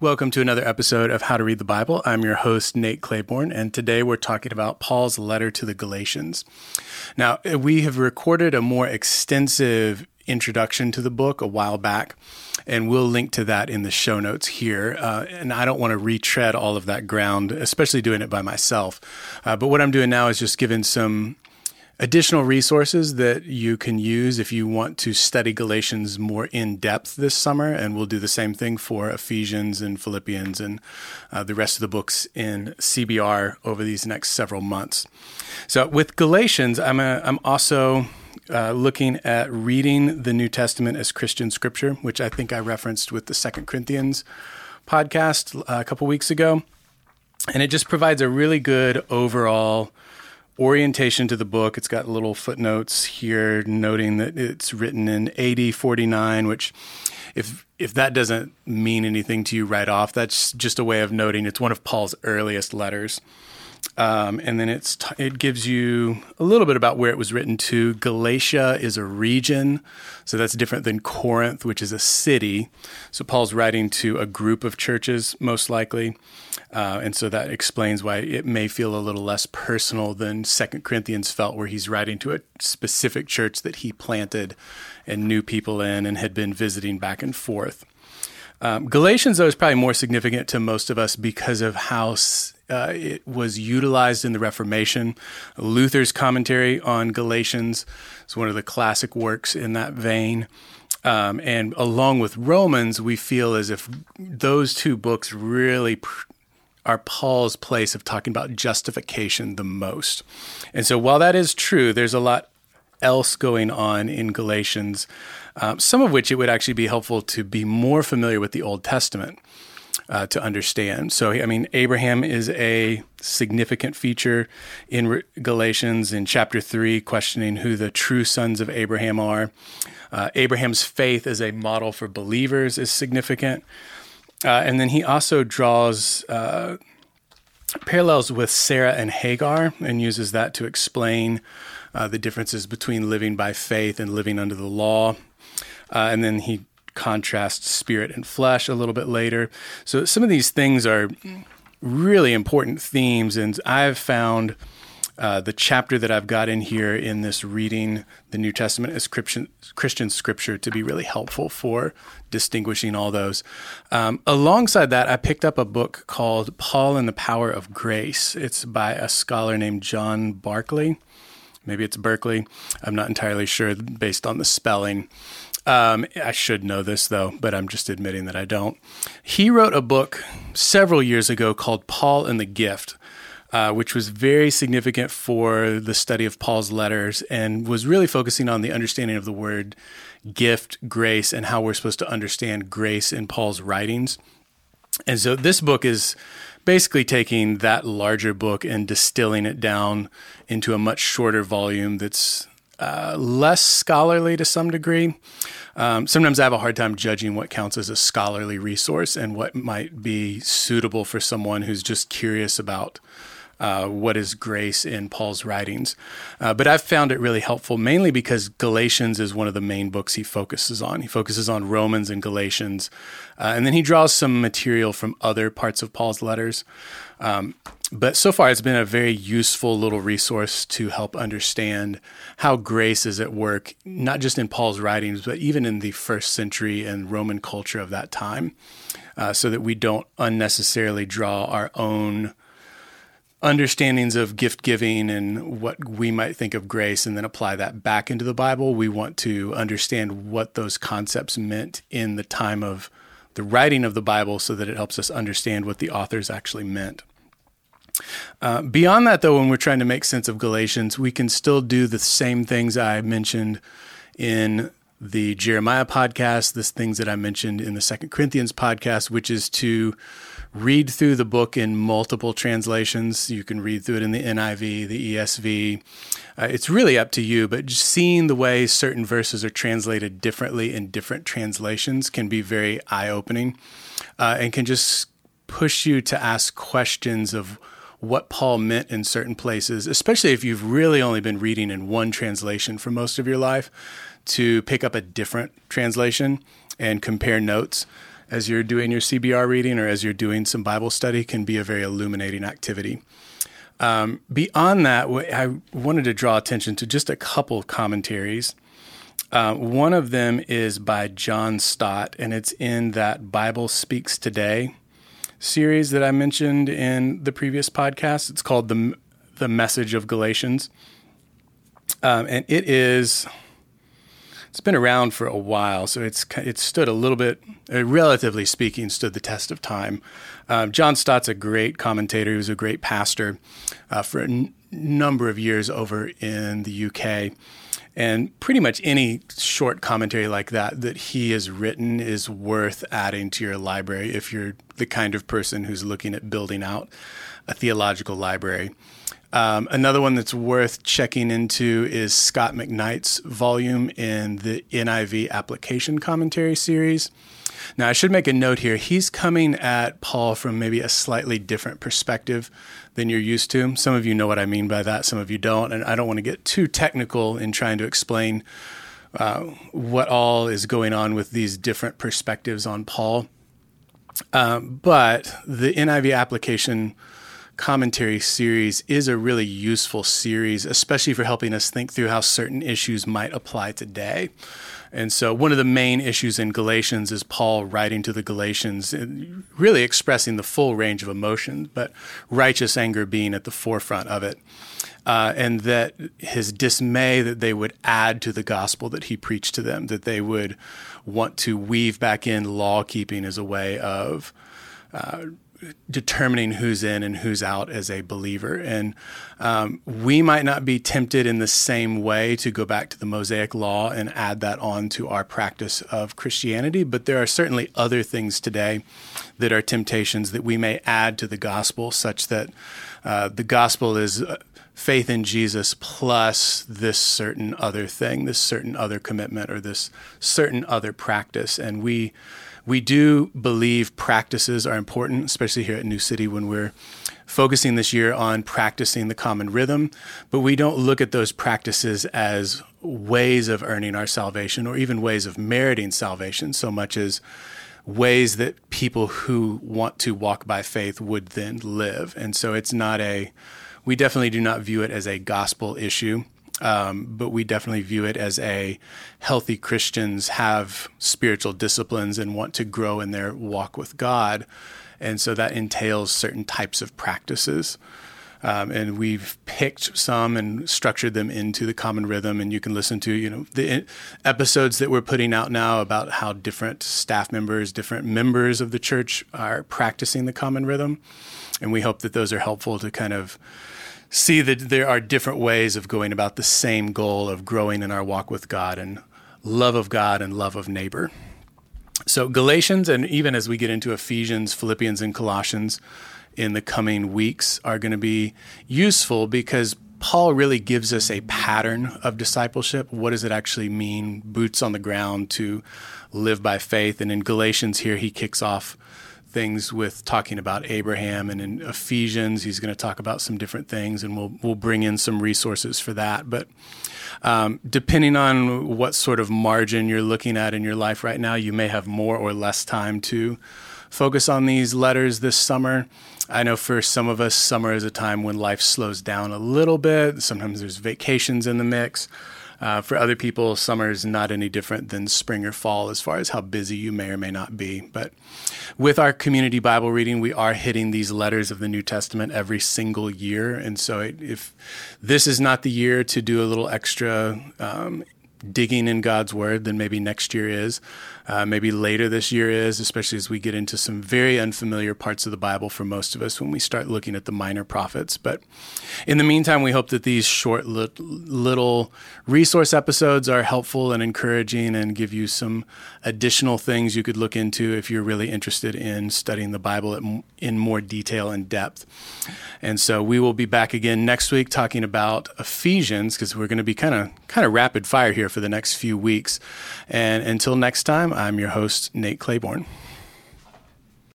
Welcome to another episode of How to Read the Bible. I'm your host, Nate Claiborne, and today we're talking about Paul's letter to the Galatians. Now, we have recorded a more extensive introduction to the book a while back, and we'll link to that in the show notes here. Uh, and I don't want to retread all of that ground, especially doing it by myself. Uh, but what I'm doing now is just giving some additional resources that you can use if you want to study Galatians more in depth this summer. And we'll do the same thing for Ephesians and Philippians and uh, the rest of the books in CBR over these next several months. So with Galatians, I'm, a, I'm also uh, looking at reading the New Testament as Christian scripture, which I think I referenced with the Second Corinthians podcast uh, a couple weeks ago. And it just provides a really good overall orientation to the book. It's got little footnotes here noting that it's written in AD 49, which if if that doesn't mean anything to you right off, that's just a way of noting it's one of Paul's earliest letters. Um, and then it's t- it gives you a little bit about where it was written to. Galatia is a region, so that's different than Corinth, which is a city. So Paul's writing to a group of churches, most likely, uh, and so that explains why it may feel a little less personal than Second Corinthians felt, where he's writing to a specific church that he planted and knew people in and had been visiting back and forth. Um, Galatians, though, is probably more significant to most of us because of how uh, it was utilized in the Reformation. Luther's commentary on Galatians is one of the classic works in that vein. Um, and along with Romans, we feel as if those two books really pr- are Paul's place of talking about justification the most. And so while that is true, there's a lot else going on in Galatians, um, some of which it would actually be helpful to be more familiar with the Old Testament. Uh, to understand. So, I mean, Abraham is a significant feature in Galatians in chapter 3, questioning who the true sons of Abraham are. Uh, Abraham's faith as a model for believers is significant. Uh, and then he also draws uh, parallels with Sarah and Hagar and uses that to explain uh, the differences between living by faith and living under the law. Uh, and then he contrasts spirit and flesh a little bit later. So some of these things are really important themes, and I've found uh, the chapter that I've got in here in this reading the New Testament as Christian, Christian scripture to be really helpful for distinguishing all those. Um, alongside that, I picked up a book called Paul and the Power of Grace. It's by a scholar named John Barclay. Maybe it's Berkeley. I'm not entirely sure based on the spelling. Um, I should know this though, but I'm just admitting that I don't. He wrote a book several years ago called Paul and the Gift, uh, which was very significant for the study of Paul's letters and was really focusing on the understanding of the word gift, grace, and how we're supposed to understand grace in Paul's writings. And so this book is basically taking that larger book and distilling it down into a much shorter volume that's uh, less scholarly to some degree. Um, sometimes I have a hard time judging what counts as a scholarly resource and what might be suitable for someone who's just curious about uh, what is grace in Paul's writings. Uh, but I've found it really helpful, mainly because Galatians is one of the main books he focuses on. He focuses on Romans and Galatians, uh, and then he draws some material from other parts of Paul's letters. Um, but so far, it's been a very useful little resource to help understand how grace is at work, not just in Paul's writings, but even in the first century and Roman culture of that time, uh, so that we don't unnecessarily draw our own understandings of gift giving and what we might think of grace and then apply that back into the Bible. We want to understand what those concepts meant in the time of the writing of the Bible so that it helps us understand what the authors actually meant. Uh, beyond that, though, when we're trying to make sense of Galatians, we can still do the same things I mentioned in the Jeremiah podcast, the things that I mentioned in the Second Corinthians podcast, which is to read through the book in multiple translations. You can read through it in the NIV, the ESV. Uh, it's really up to you, but just seeing the way certain verses are translated differently in different translations can be very eye opening uh, and can just push you to ask questions of what Paul meant in certain places, especially if you've really only been reading in one translation for most of your life, to pick up a different translation and compare notes as you're doing your CBR reading or as you're doing some Bible study can be a very illuminating activity. Um, beyond that, I wanted to draw attention to just a couple commentaries. Uh, one of them is by John Stott, and it's in that Bible Speaks Today series that I mentioned in the previous podcast. It's called the the Message of Galatians, um, and it is it's been around for a while, so it's it stood a little bit, uh, relatively speaking, stood the test of time. Um, John Stott's a great commentator. He was a great pastor uh, for a n- number of years over in the UK. And pretty much any short commentary like that that he has written is worth adding to your library if you're the kind of person who's looking at building out a theological library. Um, another one that's worth checking into is Scot McKnight's volume in the NIV application commentary series. Now, I should make a note here. He's coming at Paul from maybe a slightly different perspective than you're used to. Some of you know what I mean by that, some of you don't. And I don't want to get too technical in trying to explain uh, what all is going on with these different perspectives on Paul. Um, but the NIV application commentary series is a really useful series, especially for helping us think through how certain issues might apply today. And so, one of the main issues in Galatians is Paul writing to the Galatians, really expressing the full range of emotions, but righteous anger being at the forefront of it. Uh, and that his dismay that they would add to the gospel that he preached to them, that they would want to weave back in law keeping as a way of uh, determining who's in and who's out as a believer. And um, we might not be tempted in the same way to go back to the Mosaic law and add that on to our practice of Christianity, but there are certainly other things today that are temptations that we may add to the gospel, such that uh, the gospel is. Uh, faith in Jesus plus this certain other thing, this certain other commitment, or this certain other practice. And we we do believe practices are important, especially here at New City when we're focusing this year on practicing the common rhythm, but we don't look at those practices as ways of earning our salvation or even ways of meriting salvation so much as ways that people who want to walk by faith would then live. And so it's not a, we definitely do not view it as a gospel issue. Um, but we definitely view it as a healthy Christians have spiritual disciplines and want to grow in their walk with God. And so that entails certain types of practices. Um, and we've picked some and structured them into the common rhythm and you can listen to you know the episodes that we're putting out now about how different staff members different members of the church are practicing the common rhythm and we hope that those are helpful to kind of see that there are different ways of going about the same goal of growing in our walk with God and love of God and love of neighbor. So, Galatians, and even as we get into Ephesians, Philippians, and Colossians in the coming weeks, are going to be useful because Paul really gives us a pattern of discipleship. What does it actually mean, boots on the ground, to live by faith? And in Galatians, here he kicks off things with talking about Abraham and in Ephesians. He's going to talk about some different things and we'll we'll bring in some resources for that. But um, depending on what sort of margin you're looking at in your life right now you may have more or less time to focus on these letters this summer. I know for some of us summer is a time when life slows down a little bit. Sometimes there's vacations in the mix uh, for other people, summer is not any different than spring or fall as far as how busy you may or may not be. But with our community Bible reading, we are hitting these letters of the New Testament every single year. And so if this is not the year to do a little extra um, digging in God's Word than maybe next year is. Uh, maybe later this year is, especially as we get into some very unfamiliar parts of the Bible for most of us when we start looking at the minor prophets. But in the meantime, we hope that these short little resource episodes are helpful and encouraging and give you some additional things you could look into if you're really interested in studying the Bible in more detail and depth. And so we will be back again next week talking about Ephesians because we're going to be kind of kind of rapid fire here for the next few weeks. And until next time, I'm your host, Nate Claiborne.